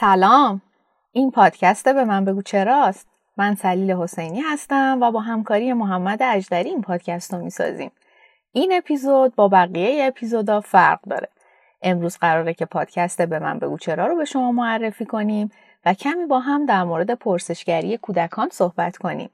سلام. این پادکست به من بگو چراست. من سلیل حسینی هستم و با همکاری محمد اجدری این پادکست رو می‌سازیم. این اپیزود با بقیه اپیزودا فرق داره. امروز قراره که پادکست به من بگو چرا رو به شما معرفی کنیم و کمی با هم در مورد پرسشگری کودکان صحبت کنیم.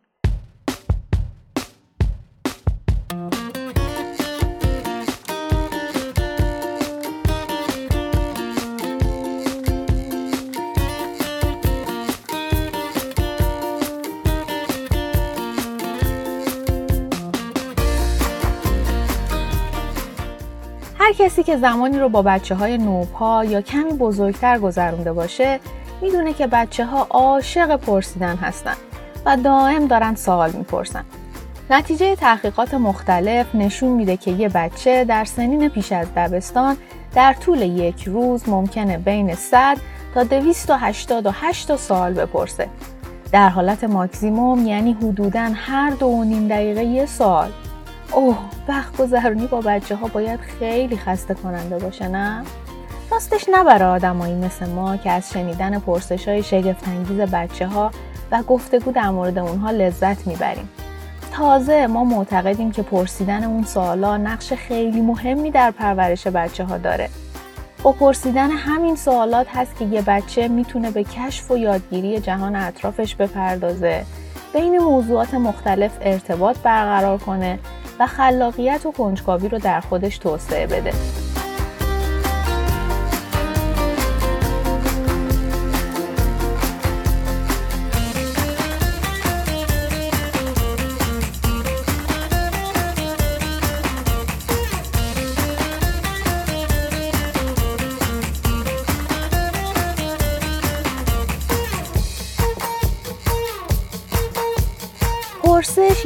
کسی که زمانی رو با بچه های نوپا یا کمی بزرگتر گذرونده باشه می‌دونه که بچه ها عاشق پرسیدن هستن و دائم دارن سوال می‌پرسن. نتیجه تحقیقات مختلف نشون میده که یه بچه در سنین پیش از دبستان در طول یک روز ممکنه بین 100 تا 288 سوال بپرسه. در حالت ماکزیموم یعنی حدوداً هر دو و نیم دقیقه یه سوال. اوه وقت گذرونی با بچه ها باید خیلی خسته کننده باشه نه؟ راستش نبره آدمایی مثل ما که از شنیدن پرسش های شگفتانگیز بچه ها و گفتگو در مورد اونها لذت می‌بریم. تازه ما معتقدیم که پرسیدن اون سوالا نقش خیلی مهمی در پرورش بچه ها داره. با پرسیدن همین سوالات هست که یه بچه می‌تونه به کشف و یادگیری جهان اطرافش بپردازه، بین موضوعات مختلف ارتباط برقرار کنه و خلاقیت و کنجکاوی رو در خودش توسعه بده.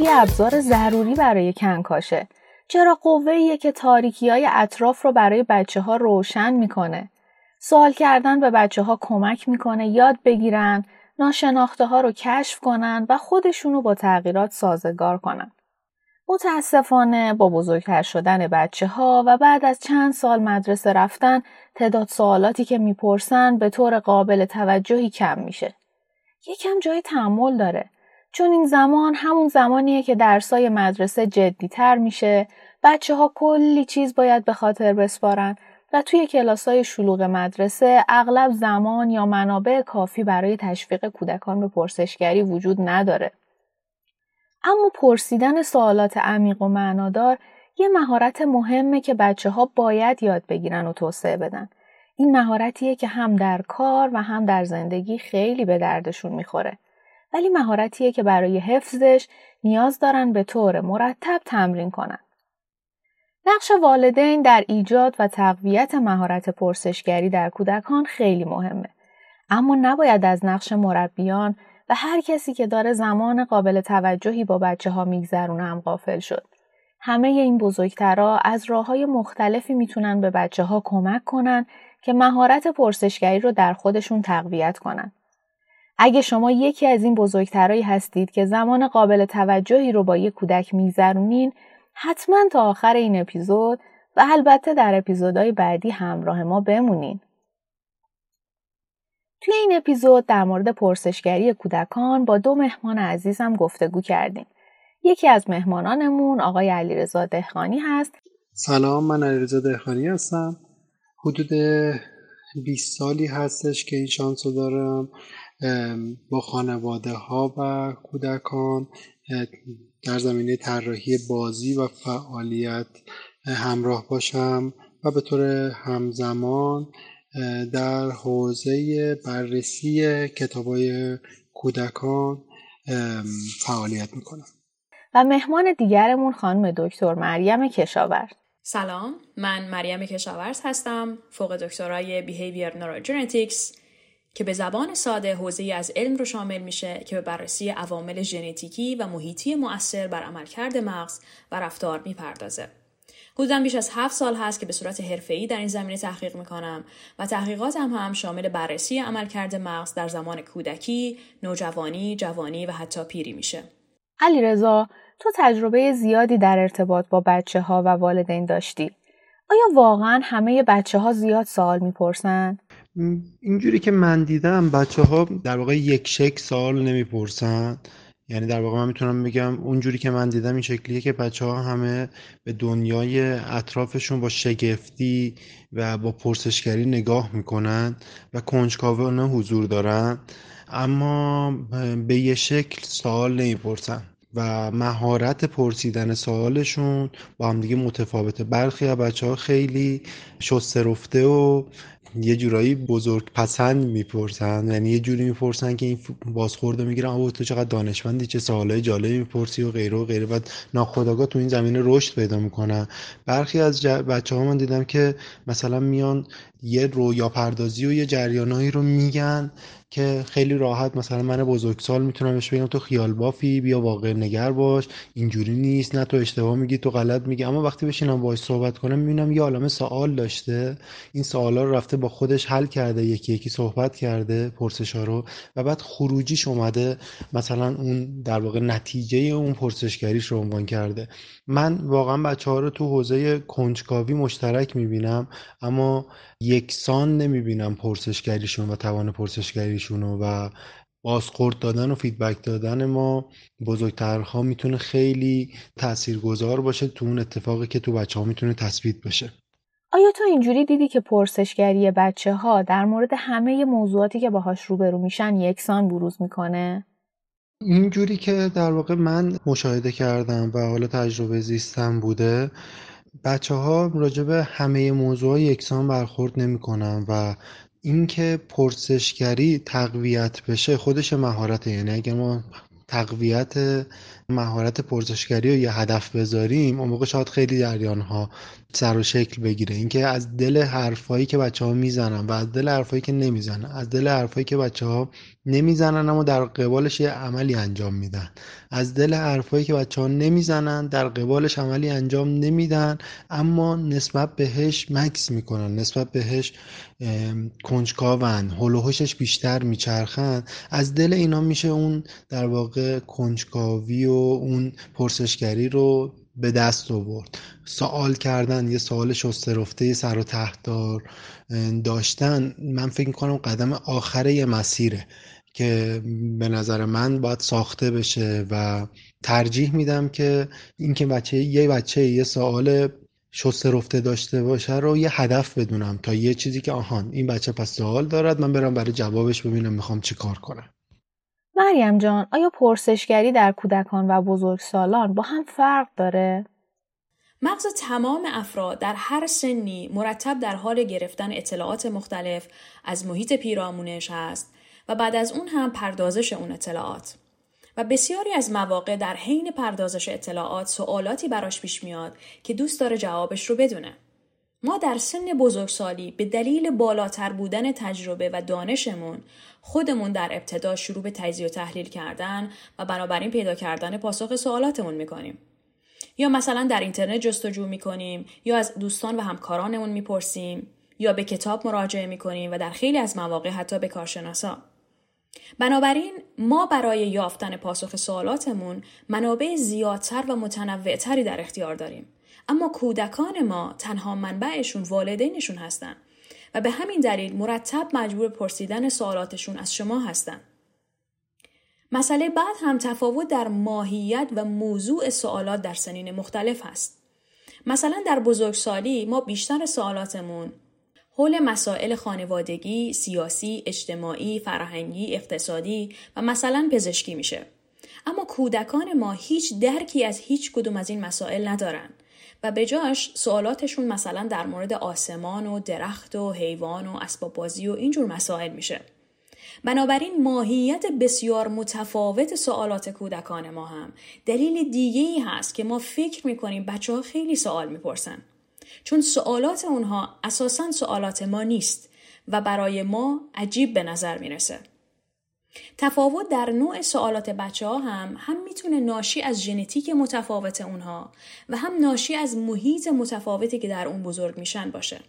یه ابزار ضروری برای کنکاشه. چرا قوه که تاریکی های اطراف رو برای بچه ها روشن می‌کنه. سوال کردن به بچه ها کمک می‌کنه یاد بگیرن، ناشناخته ها رو کشف کنن و خودشونو با تغییرات سازگار کنن. متاسفانه با بزرگتر شدن بچه ها و بعد از چند سال مدرسه رفتن تعداد سوالاتی که می‌پرسن به طور قابل توجهی کم میشه. یکم جای تحمل داره. چون این زمان همون زمانیه که درسای مدرسه جدیتر میشه بچه ها کلی چیز باید به خاطر بسپارن و توی کلاسای شلوغ مدرسه اغلب زمان یا منابع کافی برای تشویق کودکان به پرسشگری وجود نداره. اما پرسیدن سوالات عمیق و معنادار یه مهارت مهمه که بچه ها باید یاد بگیرن و توسعه بدن. این مهارتیه که هم در کار و هم در زندگی خیلی به دردشون می‌خوره. ولی مهارتیه که برای حفظش نیاز دارن به طور مرتب تمرین کنن. نقش والدین در ایجاد و تقویت مهارت پرسشگری در کودکان خیلی مهمه. اما نباید از نقش مربیان و هر کسی که داره زمان قابل توجهی با بچه ها میگذرونه هم غافل شد. همه این بزرگترا از راه های مختلفی می‌تونن به بچه ها کمک کنن که مهارت پرسشگری رو در خودشون تقویت کنن. اگه شما یکی از این بزرگترایی هستید که زمان قابل توجهی رو با یک کودک میگذرونین حتما تا آخر این اپیزود و البته در اپیزودهای بعدی همراه ما بمونین. توی این اپیزود در مورد پرسشگری کودکان با دو مهمان عزیزم گفتگو کردیم. یکی از مهمانانمون آقای علیرضا دهخانی هست. سلام من علیرضا دهخانی هستم. حدود 20 سالی هستش که این شانس رو دارم با خانواده ها و کودکان در زمینه طراحی بازی و فعالیت همراه باشم و به طور همزمان در حوزه بررسی کتابای کودکان فعالیت می‌کنم. و مهمان دیگرمون خانم دکتر مریم کشاورز. سلام من مریم کشاورز هستم فوق دکترای Behavior Neurogenetics که به زبان ساده حوزه از علم رو شامل میشه که به بررسی عوامل ژنتیکی و محیطی مؤثر بر عملکرد مغز و رفتار می‌پردازه. حدودا بیش از هفت سال هست که به صورت حرفه‌ای در این زمینه تحقیق می‌کنم و تحقیقاتم هم, شامل بررسی عملکرد مغز در زمان کودکی، نوجوانی، جوانی و حتی پیری میشه. علی رضا، تو تجربه زیادی در ارتباط با بچه ها و والدین داشتی. آیا واقعا همه بچه ها زیاد سوال می‌پرسن؟ اینجوری که من دیدم بچه ها در واقع یک شک سوال نمی‌پرسن. یعنی در واقع من می‌تونم بگم اونجوری که من دیدم این شکلیه که بچه ها همه به دنیای اطرافشون با شگفتی و با پرسشگری نگاه می‌کنن و کنجکاوانه حضور دارن. اما به یه شکل سوال نمی‌پرسن و مهارت پرسیدن سوالشون با هم دیگه متفاوته. برخی از بچه ها خیلی شسته رفته و یه جورایی بزرگ پسند می‌پرسن. یعنی یه جوری می‌پرسن که این بازخورده می‌گیرن. آبا تو چقدر دانشمندی چه سوالای جالبی می‌پرسی و غیره و غیره. بعد ناخودآگاه تو این زمینه رشد پیدا می‌کنن. برخی از بچه ها من دیدم که مثلا میان یه رویا پردازی و یه جریانایی رو میگن. که خیلی راحت مثلا من بزرگسال می‌تونم بهش بگم تو خیال بافی بیا واقع نگر باش اینجوری نیست نه تو اشتباه میگی تو غلط میگی. اما وقتی بشینم باهاش صحبت کنم می‌بینم یه عالمه سوال داشته. این سوالا رو رفته با خودش حل کرده یکی یکی صحبت کرده پرسشا رو و بعد خروجیش اومده مثلا اون در واقع نتیجه اون پرسشگریش رو عنوان کرده. من واقعا بچه ها رو تو حوزه کنجکاوی مشترک می‌بینم اما یکسان نمی‌بینم پرسشگریشون و توان پرسشگریشون. و بازخورد دادن و فیدبک دادن ما بزرگترها می‌تونه خیلی تاثیرگذار باشه تو اون اتفاقی که تو بچه ها می‌تونه تثبیت بشه آیا تو اینجوری دیدی که پرسشگری بچه ها در مورد همه موضوعاتی که باهاش روبرو میشن یکسان بروز می‌کنه؟ اینجوری که در واقع من مشاهده کردم و حالا تجربه زیستم بوده بچه ها راجع به همه موضوع یکسان برخورد نمی‌کنن و اینکه پرسشگری تقویت بشه خودش مهارت یعنی اگر ما تقویت مهارت پرسشگری رو یه هدف بذاریم اون موقع شاید خیلی جریان ها سر و شکل بگیره. اینکه از دل حرفایی که بچه ها می‌زنن و از دل حرفایی که نمی‌زنن از دل حرفایی که بچه ها نمی‌زنن اما در قبالش یه عملی انجام میدن. از دل حرفایی که بچه ها نمی‌زنن در قبالش عملی انجام نمیدن اما نسبت بهش مکس می‌کنن. نسبت بهش کنجکاون هلوهشش بیشتر میچرخن. از دل اینا میشه اون در واقع کنجکاوی و اون پرسشگری رو به دست آورد. سوال کردن یه سوال شسته رفته سر و تحتار داشتن من فکر می‌کنم قدم آخر یه مسیره که به نظر من باید ساخته بشه و ترجیح میدم که اینکه بچه یه بچه یه سوال شسته رفته داشته باشه رو یه هدف بدونم تا یه چیزی که آهان این بچه پس سوال دارد من برم برای جوابش ببینم می‌خوام چی کار کنم. مریم جان آیا پرسشگری در کودکان و بزرگسالان با هم فرق داره؟ مغز تمام افراد در هر سنی مرتب در حال گرفتن اطلاعات مختلف از محیط پیرامونش هست و بعد از اون هم پردازش اون اطلاعات. و بسیاری از مواقع در حین پردازش اطلاعات سوالاتی براش پیش میاد که دوست داره جوابش رو بدونه. ما در سن بزرگسالی به دلیل بالاتر بودن تجربه و دانشمون خودمون در ابتدا شروع به تجزیه و تحلیل کردن و بنابراین پیدا کردن پاسخ سوالاتمون می‌کنیم. یا مثلا در اینترنت جستجو می‌کنیم یا از دوستان و همکارانمون می‌پرسیم یا به کتاب مراجعه می‌کنیم و در خیلی از مواقع حتی به کارشناسا. بنابراین ما برای یافتن پاسخ سوالاتمون منابع زیادتر و متنوعتری در اختیار داریم. اما کودکان ما تنها منبعشون والدینشون هستن و به همین دلیل مرتب مجبور پرسیدن سوالاتشون از شما هستن. مسئله بعد هم تفاوت در ماهیت و موضوع سوالات در سنین مختلف هست. مثلا در بزرگسالی ما بیشتر سوالاتمون حول مسائل خانوادگی، سیاسی، اجتماعی، فرهنگی، اقتصادی و مثلا پزشکی میشه. اما کودکان ما هیچ درکی از هیچ کدوم از این مسائل ندارن و به جاش سوالاتشون مثلا در مورد آسمان و درخت و حیوان و اسباب بازی و اینجور مسائل میشه. بنابراین ماهیت بسیار متفاوت سوالات کودکان ما هم دلیل دیگه ای هست که ما فکر می‌کنیم بچه ها خیلی سوال می‌پرسن. چون سوالات اونها اساسا سوالات ما نیست و برای ما عجیب به نظر می‌رسه. تفاوت در نوع سوالات بچه ها هم هم می‌تونه ناشی از ژنتیک متفاوت اونها و هم ناشی از محیط متفاوتی که در اون بزرگ میشن باشه.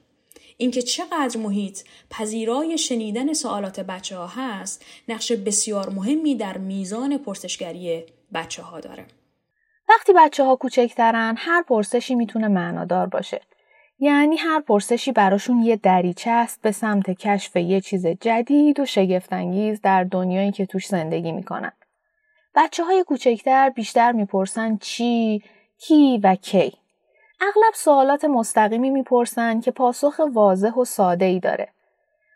اینکه چقدر محیط پذیرای شنیدن سوالات بچه ها هست نقش بسیار مهمی در میزان پرسشگری بچه ها داره. وقتی بچه ها کوچکترن هر پرسشی می‌تونه معنادار باشه. یعنی هر پرسشی براشون یه دریچه است به سمت کشف یه چیز جدید و شگفتانگیز در دنیایی که توش زندگی می‌کنن. بچه های کوچکتر بیشتر می‌پرسن چی، کی و کی. اغلب سوالات مستقیمی می‌پرسن که پاسخ واضح و ساده ای داره.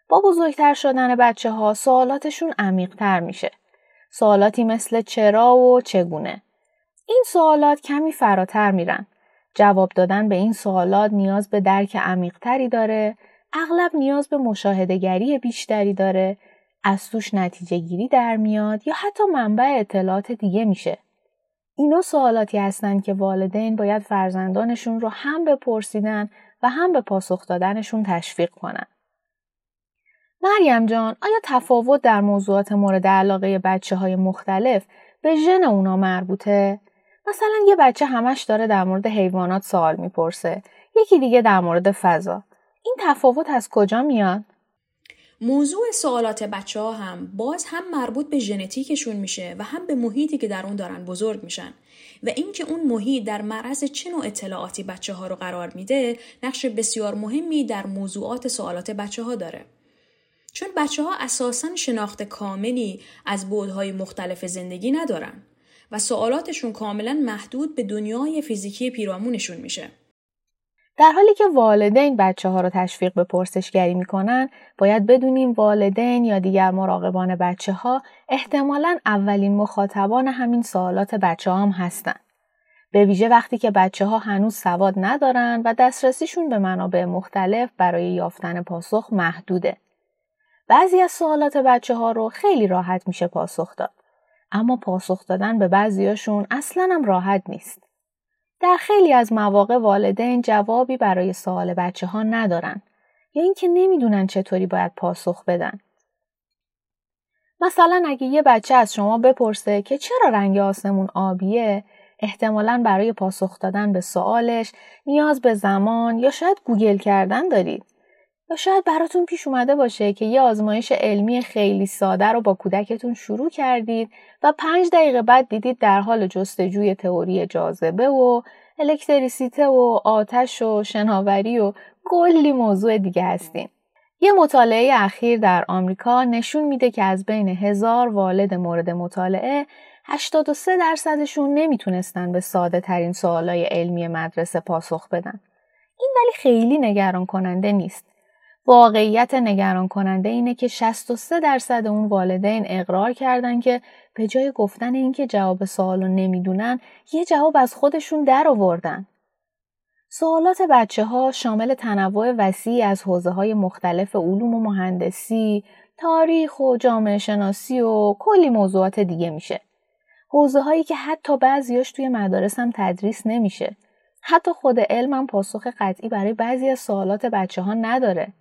با بزرگتر شدن بچه ها سوالاتشون عمیقتر میشه. سوالاتی مثل چرا و چگونه. این سوالات کمی فراتر میرن. جواب دادن به این سوالات نیاز به درک عمیقتری داره، اغلب نیاز به مشاهدهگری بیشتری داره، از توش نتیجه گیری در میاد یا حتی منبع اطلاعات دیگه میشه. اینا سوالاتی هستند که والدین باید فرزندانشون رو هم به پرسیدن و هم به پاسخ دادنشون تشویق کنن. مریم جان، آیا تفاوت در موضوعات مورد علاقه بچه های مختلف به ژن اونا مربوطه؟ مثلا یه بچه همش داره در مورد حیوانات سوال می‌پرسه، یکی دیگه در مورد فضا. این تفاوت از کجا میاد؟ موضوع سوالات بچه ها هم باز هم مربوط به ژنتیکشون میشه و هم به محیطی که در اون دارن بزرگ میشن و اینکه اون محیط در معرض چه نوع اطلاعاتی بچه ها رو قرار میده نقش بسیار مهمی در موضوعات سوالات بچه ها داره چون بچه ها اساسا شناخت کاملی از بودهای مختلف زندگی ندارن و سوالاتشون کاملا محدود به دنیای فیزیکی پیرامونشون میشه در حالی که والدین بچه ها رو تشویق به پرسشگری می‌کنن باید بدونیم والدین یا دیگر مراقبان بچه ها احتمالا اولین مخاطبان همین سوالات بچه هم هستن. به ویژه وقتی که بچه ها هنوز سواد ندارن و دسترسیشون به منابع مختلف برای یافتن پاسخ محدوده. بعضی از سوالات بچه ها رو خیلی راحت میشه پاسخ داد. اما پاسخ دادن به بعضیاشون اصلا هم راحت نیست. در خیلی از مواقع والدین جوابی برای سوال بچه ها ندارن یا اینکه نمی‌دونن چطوری باید پاسخ بدن. مثلا اگه یه بچه از شما بپرسه که چرا رنگ آسمون آبیه احتمالا برای پاسخ دادن به سوالش نیاز به زمان یا شاید گوگل کردن دارید. یا شاید براتون پیش اومده باشه که یه آزمایش علمی خیلی ساده رو با کودکتون شروع کردید و پنج دقیقه بعد دیدید در حال جستجوی تئوری جاذبه و الکتریسیته و آتش و شناوری و کلی موضوع دیگه هستین. یه مطالعه اخیر در آمریکا نشون میده که از بین هزار والد مورد مطالعه 83 درصدشون نمی‌تونستن به ساده ترین سوالای علمی مدرسه پاسخ بدن. این ولی خیلی نگران کننده نیست. واقعیت نگران کننده اینه که 63 درصد اون والدین اقرار کردن که به جای گفتن اینکه جواب سوالو نمی‌دونن یه جواب از خودشون در آوردن. سوالات بچه ها شامل تنوع وسیعی از حوزه های مختلف علوم و مهندسی، تاریخ و جامعه شناسی و کلی موضوعات دیگه میشه. حوزه هایی که حتی بعضیاش توی مدارس هم تدریس نمیشه. حتی خود علمم پاسخ قطعی برای بعضی از سوالات بچه ها نداره.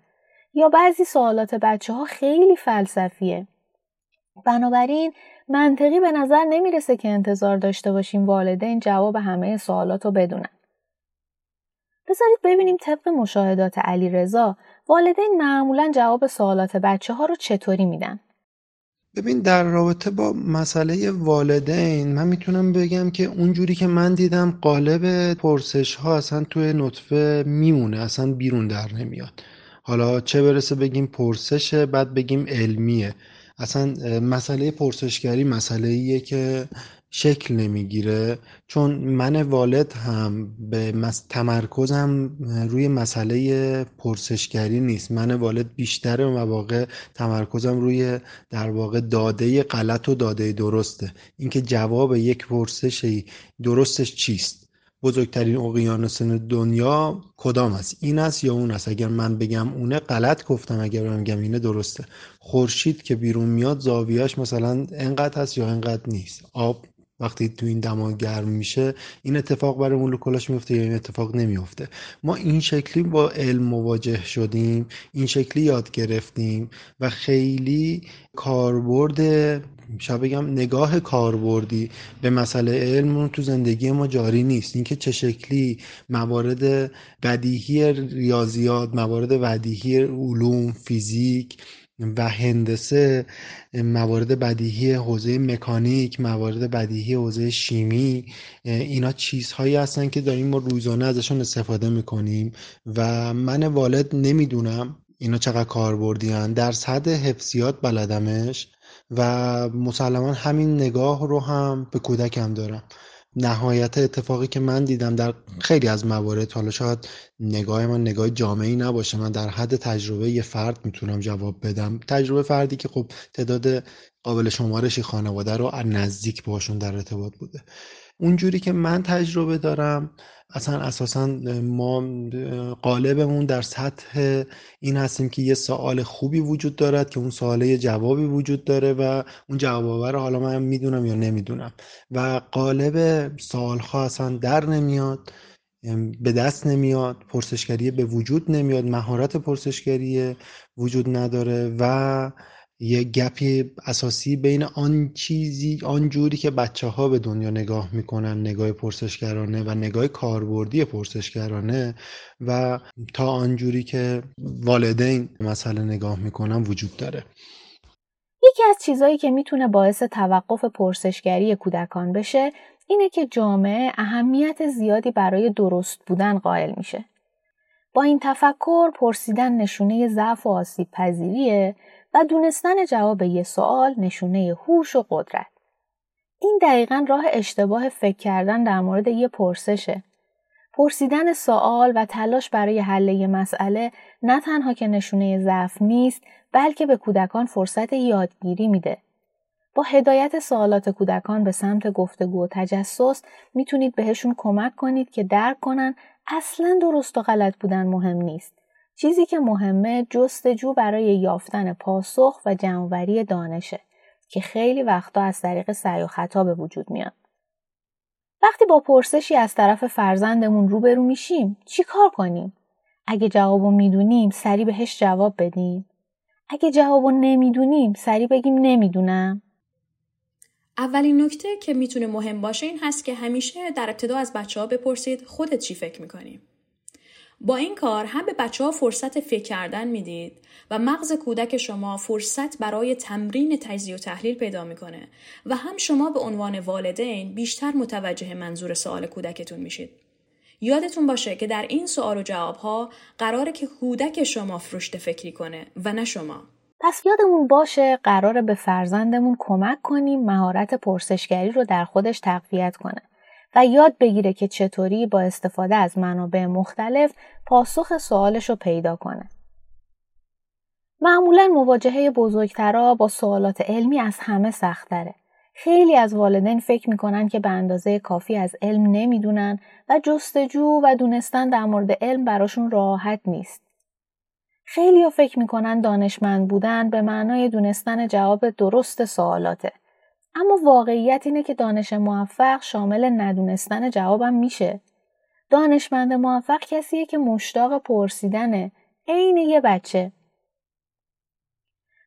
یا بعضی سوالات بچه ها خیلی فلسفیه. بنابراین منطقی به نظر نمی‌رسه که انتظار داشته باشیم والدین جواب همه سوالات رو بدونن. بذارید ببینیم طبق مشاهدات علی رضا والدین معمولا جواب سوالات بچه ها رو چطوری میدن؟ ببین در رابطه با مسئله والدین من می‌تونم بگم که اونجوری که من دیدم قالب پرسش ها اصلا توی نطفه میمونه اصلا بیرون در نمیاد حالا چه برسه بگیم پرسشه بعد بگیم علمیه. اصلا مسئله پرسشگری مسئله ایه که شکل نمی‌گیره. چون من والد هم به تمرکزم روی مسئله پرسشگری نیست. من والد بیشتر مواقع تمرکزم روی در واقع داده غلط و داده درسته. اینکه جواب یک پرسشی درستش چیست؟ بزرگترین اقیانوس دنیا کدام است؟ این است یا اون است؟ اگر من بگم اونه غلط گفتم. اگر من بگم اینه درسته. خورشید که بیرون میاد زاویهش مثلا انقدر هست یا انقدر نیست. آب وقتی تو این دما گرم میشه این اتفاق برای مولکولاش میفته یا این اتفاق نمیفته؟ ما این شکلی با علم مواجه شدیم این شکلی یاد گرفتیم و خیلی کاربرد شاید بگم نگاه کاربردی به مسئله علم تو زندگی ما جاری نیست. اینکه چه شکلی موارد بدیهی ریاضیات موارد بدیهی علوم فیزیک و هندسه موارد بدیهی حوزه مکانیک موارد بدیهی حوزه شیمی اینا چیزهایی هستن که داریم ما روزانه ازشون استفاده می‌کنیم و من والد نمی‌دونم اینا چقدر کاربردی در صد حفظیات بلدمش. و مسلما همین نگاه رو هم به کودکم دارم. نهایت اتفاقی که من دیدم در خیلی از موارد حالا شاید نگاه من نگاه جامعی نباشه من در حد تجربه یه فرد می‌تونم جواب بدم. تجربه فردی که خب تعداد قابل شمارشی خانواده رو نزدیک باشون در ارتباط بوده. اونجوری که من تجربه دارم اصلا اساسا ما قالبمون در سطح این هستیم که یه سوال خوبی وجود دارد که اون سواله یه جوابی وجود داره و اون جواب رو حالا من می‌دونم یا نمی‌دونم. و قالب سوالها اصلا در نمیاد به دست نمیاد پرسشگری به وجود نمیاد مهارت پرسشگری وجود نداره و یه گپی اساسی بین آن چیزی آن جوری که بچه ها به دنیا نگاه می‌کنن نگاه پرسشگرانه و نگاه کاربردی پرسشگرانه و تا آن جوری که والدین مسئله نگاه می‌کنن وجود داره یکی از چیزهایی که می‌تونه باعث توقف پرسشگری کودکان بشه اینه که جامعه اهمیت زیادی برای درست بودن قائل میشه. با این تفکر پرسیدن نشونه ضعف و آسیب پذیریه و دونستن جواب یه سوال نشونه هوش و قدرت. این دقیقا راه اشتباه فکر کردن در مورد یه پرسشه. پرسیدن سوال و تلاش برای حل یه مسئله نه تنها که نشونه ضعف نیست بلکه به کودکان فرصت یادگیری میده. با هدایت سوالات کودکان به سمت گفتگو و تجسس می‌تونید بهشون کمک کنید که درک کنن اصلا درست و غلط بودن مهم نیست. چیزی که مهمه جستجو برای یافتن پاسخ و جمعوری دانشه که خیلی وقتا از طریق سعی و خطا به وجود میاد. وقتی با پرسشی از طرف فرزندمون روبرو میشیم چی کار کنیم؟ اگه جوابو می‌دونیم سری بهش جواب بدیم؟ اگه جوابو نمی‌دونیم سری بگیم نمی‌دونم؟ اولین نکته که می‌تونه مهم باشه این هست که همیشه در ابتدا از بچه ها بپرسید خودت چی فکر می‌کنی؟ با این کار هم به بچه ها فرصت فکر کردن می‌دید و مغز کودک شما فرصت برای تمرین تجزیه و تحلیل پیدا می‌کنه و هم شما به عنوان والدین بیشتر متوجه منظور سوال کودکتون میشید. یادتون باشه که در این سوال و جواب ها قراره که کودک شما فرشته فکری کنه و نه شما. پس یادمون باشه قراره به فرزندمون کمک کنیم مهارت پرسشگری رو در خودش تقویت کنه. و یاد بگیره که چطوری با استفاده از منابع مختلف پاسخ سوالش رو پیدا کنه. معمولا مواجهه بزرگترا با سوالات علمی از همه سختره. خیلی از والدین فکر می‌کنن که به اندازه کافی از علم نمی‌دونن و جستجو و دونستن در مورد علم براشون راحت نیست. خیلی ها فکر می‌کنن دانشمند بودن به معنای دونستن جواب درست سوالاته. اما واقعیت اینه که دانش موفق شامل ندونستن جوابم میشه. دانشمند موفق کسیه که مشتاق پرسیدنه عین یه بچه.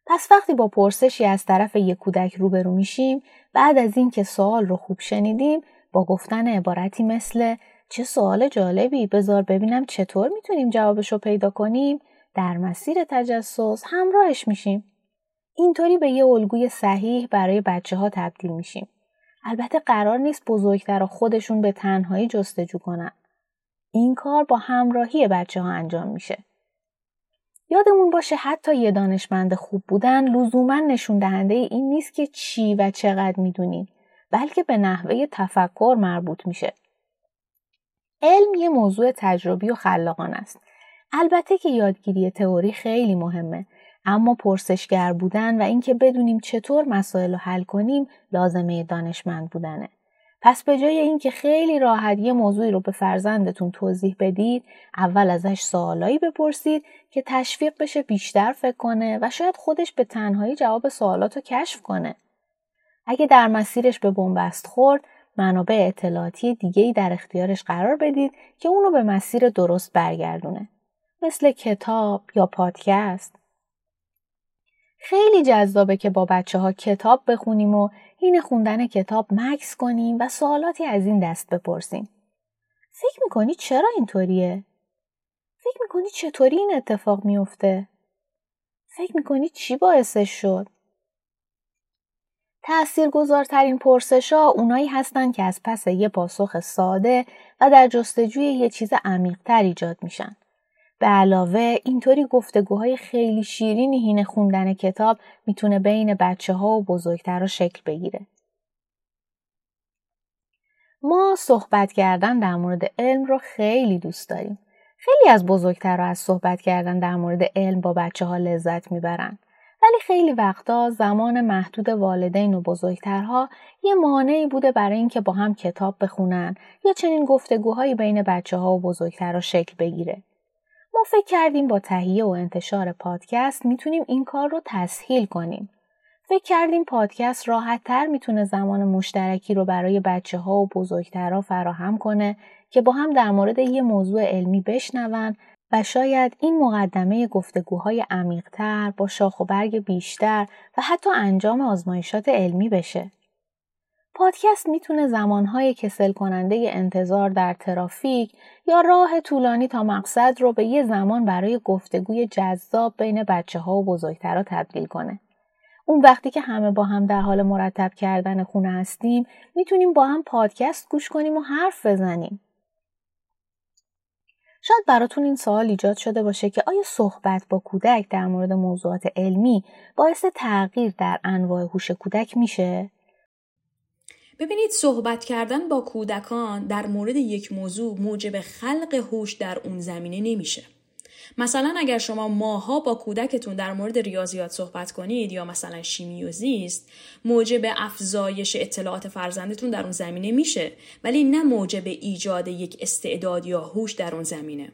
پس وقتی با پرسشی از طرف یک کودک روبرو میشیم بعد از اینکه سوال رو خوب شنیدیم با گفتن عبارتی مثل چه سوال جالبی بذار ببینم چطور می‌تونیم جوابش رو پیدا کنیم در مسیر تجسس همراهش میشیم. اینطوری به یه الگوی صحیح برای بچه ها تبدیل میشیم. البته قرار نیست بزرگتر خودشون به تنهایی جستجو کنن. این کار با همراهی بچه ها انجام میشه. یادمون باشه حتی یه دانشمند خوب بودن لزوما نشون دهنده این نیست که چی و چقدر می‌دونیم بلکه به نحوه تفکر مربوط میشه. علم یه موضوع تجربی و خلاقانه است. البته که یادگیری تئوری خیلی مهمه اما پرسشگر بودن و اینکه بدونیم چطور مسائل رو حل کنیم لازمه دانشمند بودنه. پس به جای اینکه خیلی راحت یه موضوعی رو به فرزندتون توضیح بدید اول ازش سوالایی بپرسید که تشویق بشه بیشتر فکر کنه و شاید خودش به تنهایی جواب سوالات رو کشف کنه. اگه در مسیرش به بنبست خورد منابع اطلاعاتی دیگهی در اختیارش قرار بدید که اونو به مسیر درست برگردونه. مثل کتاب یا پادکست خیلی جذابه که با بچه ها کتاب بخونیم و این خوندن کتاب مکس کنیم و سوالاتی از این دست بپرسیم. فکر می‌کنی چرا اینطوریه؟ فکر می‌کنی چطوری این اتفاق میفته؟ فکر می‌کنی چی باعثش شد؟ تأثیر گذارترین پرسش ها اونایی هستن که از پس یه پاسخ ساده و در جستجوی یه چیز عمیقتر ایجاد میشن. به علاوه اینطوری گفتگوهای خیلی شیرینی هین خوندن کتاب می‌تونه بین بچه ها و بزرگتر شکل بگیره. ما صحبت کردن در مورد علم رو خیلی دوست داریم. خیلی از بزرگترها از صحبت کردن در مورد علم با بچه ها لذت می‌برن. ولی خیلی وقتا زمان محدود والدین و بزرگترها یه مانعی بوده برای اینکه با هم کتاب بخونن یا چنین گفتگوهایی بین بچه ها و بزرگترها شکل بگیره. فکر کردیم با تهیه و انتشار پادکست می‌تونیم این کار رو تسهیل کنیم. فکر کردیم پادکست راحت تر می‌تونه زمان مشترکی رو برای بچه ها و بزرگترها فراهم کنه که با هم در مورد یه موضوع علمی بشنون و شاید این مقدمه گفتگوهای عمیقتر با شاخ و برگ بیشتر و حتی انجام آزمایشات علمی بشه. پادکست می‌تونه زمانهای کسل کننده انتظار در ترافیک یا راه طولانی تا مقصد رو به یه زمان برای گفتگوی جذاب بین بچه ها و بزرگترها تبدیل کنه. اون وقتی که همه با هم در حال مرتب کردن خونه هستیم می‌تونیم با هم پادکست گوش کنیم و حرف بزنیم. شاید براتون این سوال ایجاد شده باشه که آیا صحبت با کودک در مورد موضوعات علمی باعث تغییر در انواع هوش کودک میشه؟ ببینید صحبت کردن با کودکان در مورد یک موضوع موجب خلق هوش در اون زمینه نمیشه. مثلا اگر شما ماها با کودکتون در مورد ریاضیات صحبت کنید یا مثلا شیمی و زیست موجب افزایش اطلاعات فرزندتون در اون زمینه میشه ولی نه موجب ایجاد یک استعداد یا هوش در اون زمینه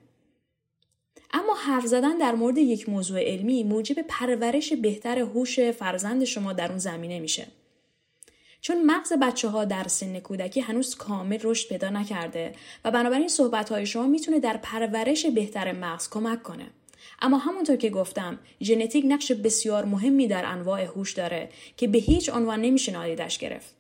اما حرف زدن در مورد یک موضوع علمی موجب پرورش بهتر هوش فرزند شما در اون زمینه میشه چون مغز بچه ها در سن کودکی هنوز کامل رشد پیدا نکرده و بنابراین صحبت های شما می‌تونه در پرورش بهتر مغز کمک کنه. اما همونطور که گفتم ژنتیک نقش بسیار مهمی در انواع هوش داره که به هیچ عنوان نمیشه نادیدش گرفت.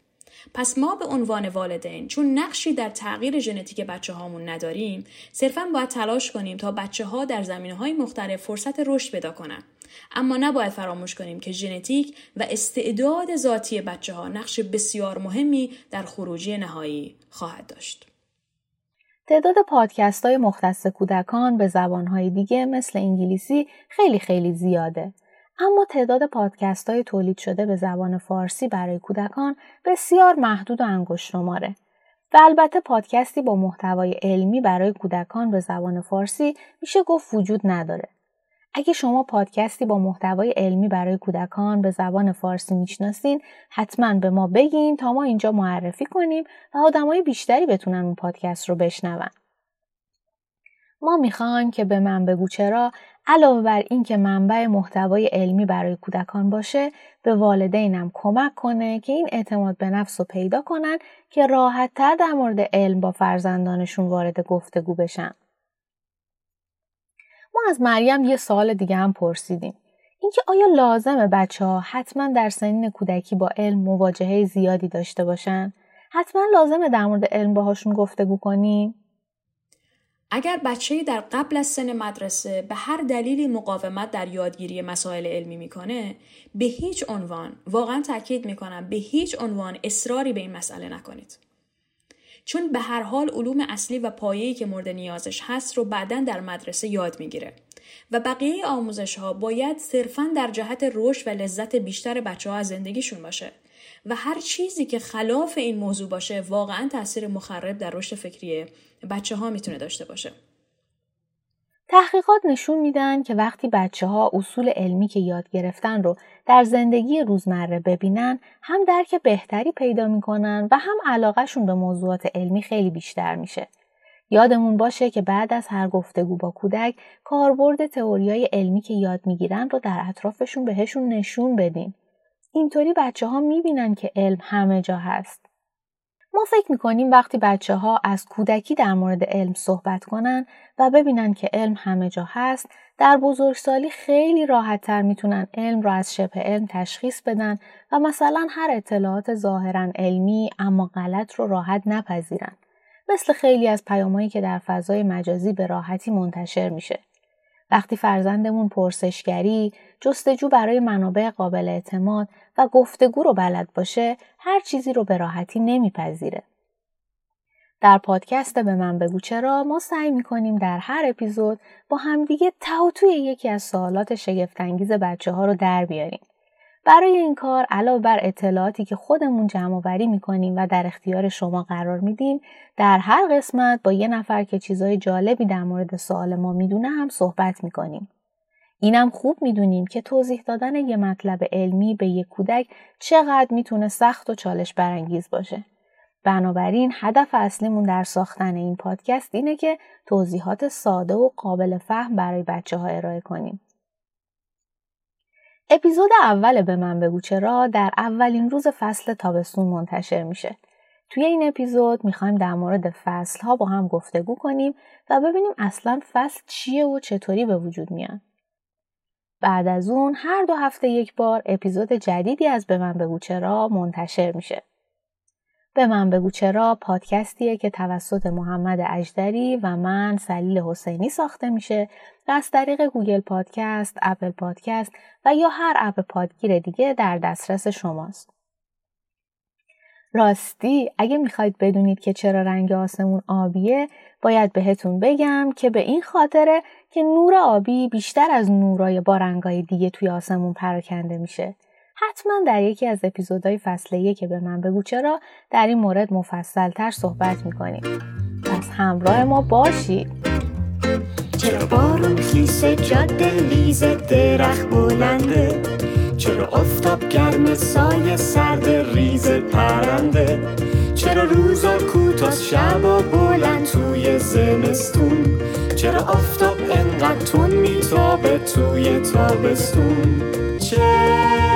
پس ما به عنوان والدین چون نقشی در تغییر ژنتیک بچه هامون نداریم صرفا باید تلاش کنیم تا بچه ها در زمینه های مختلف فرصت رشد پیدا کنند اما نباید فراموش کنیم که ژنتیک و استعداد ذاتی بچه ها نقش بسیار مهمی در خروجی نهایی خواهد داشت. تعداد پادکست های مختص کودکان به زبان دیگه مثل انگلیسی خیلی خیلی زیاده. اما تعداد پادکست های تولید شده به زبان فارسی برای کودکان بسیار محدود و انگشت شماره. و البته پادکستی با محتوای علمی برای کودکان به زبان فارسی میشه گفت وجود نداره. اگه شما پادکستی با محتوای علمی برای کودکان به زبان فارسی می‌شناسین حتما به ما بگین تا ما اینجا معرفی کنیم و آدمای بیشتری بتونن اون پادکست رو بشنون. ما می‌خوایم که به من بگو چرا علاوه بر این که منبع محتوای علمی برای کودکان باشه به والدینم کمک کنه که این اعتماد به نفس رو پیدا کنن که راحت تر در مورد علم با فرزندانشون وارد گفتگو بشن. ما از مریم یه سوال دیگه هم پرسیدیم. اینکه آیا لازمه بچه ها حتما در سنین کودکی با علم مواجهه زیادی داشته باشن؟ حتما لازمه در مورد علم باهاشون گفتگو کنیم؟ اگر بچه در قبل از سن مدرسه به هر دلیلی مقاومت در یادگیری مسائل علمی می‌کنه به هیچ عنوان واقعا تاکید می‌کنم به هیچ عنوان اصراری به این مسئله نکنید چون به هر حال علوم اصلی و پایه‌ای که مورد نیازش هست رو بعدا در مدرسه یاد می‌گیره و بقیه آموزش ها باید صرفا در جهت رشد و لذت بیشتر بچه ها از زندگیشون باشه و هر چیزی که خلاف این موضوع باشه واقعا تاثیر مخرب در رشد فکری بچه ها می‌تونه داشته باشه. تحقیقات نشون میدن که وقتی بچه ها اصول علمی که یاد گرفتن رو در زندگی روزمره ببینن هم درک بهتری پیدا می‌کنن و هم علاقهشون به موضوعات علمی خیلی بیشتر میشه. یادمون باشه که بعد از هر گفتگو با کودک کاربرد تئوریای علمی که یاد می‌گیرن رو در اطرافشون بهشون نشون بدیم. اینطوری بچه ها می‌بینن که علم همه جا هست. ما فکر می‌کنیم وقتی بچه ها از کودکی در مورد علم صحبت کنن و ببینن که علم همه جا هست در بزرگسالی خیلی راحت تر می‌تونن علم را از شبه علم تشخیص بدن و مثلا هر اطلاعات ظاهرا علمی اما غلط رو راحت نپذیرن. مثل خیلی از پیامهایی که در فضای مجازی به راحتی منتشر میشه. وقتی فرزندمون پرسشگری، جستجو برای منابع قابل اعتماد و گفتگو رو بلد باشه، هر چیزی رو به راحتی نمیپذیره. در پادکست به من بگو چرا ما سعی می‌کنیم در هر اپیزود با همدیگه ته توی یکی از سوالات شگفتانگیز بچه ها رو در بیاریم. برای این کار علاوه بر اطلاعاتی که خودمون جمع آوری می‌کنیم و در اختیار شما قرار میدیم در هر قسمت با یه نفر که چیزای جالبی در مورد سوال ما می‌دونه هم صحبت می‌کنیم. اینم خوب می‌دونیم که توضیح دادن یه مطلب علمی به یک کودک چقدر می‌تونه سخت و چالش برانگیز باشه. بنابراین هدف اصلیمون در ساختن این پادکست اینه که توضیحات ساده و قابل فهم برای بچه ها ارائه کنیم. اپیزود اول به من بگو چرا در اولین روز فصل تابستون منتشر میشه. توی این اپیزود می‌خوایم در مورد فصل ها با هم گفتگو کنیم و ببینیم اصلا فصل چیه و چطوری به وجود میاد. بعد از اون هر دو هفته یک بار اپیزود جدیدی از به من بگو چرا منتشر میشه. به من بگو چرا پادکستیه که توسط محمد اژدری و من سلیل حسینی ساخته میشه و از طریق Google Podcast، Apple Podcast و یا هر اپ پادگیر دیگه در دسترس شماست. راستی اگه می‌خواید بدونید که چرا رنگ آسمون آبیه باید بهتون بگم که به این خاطره که نور آبی بیشتر از نورای با رنگای دیگه توی آسمون پراکنده میشه حتما در یکی از اپیزودهای فصل که به من بگو چرا در این مورد مفصلتر صحبت می‌کنیم. پس همراه ما باشید. چرا بارون خیسه جاده لیز درخت بلنده؟ چرا افتاب گرم سایه سرد ریز پرنده؟ چرا روزا کوتاه شبا بلند توی زمستون؟ چرا آفتاب انقدر تون میتابه توی تابستون؟ چرا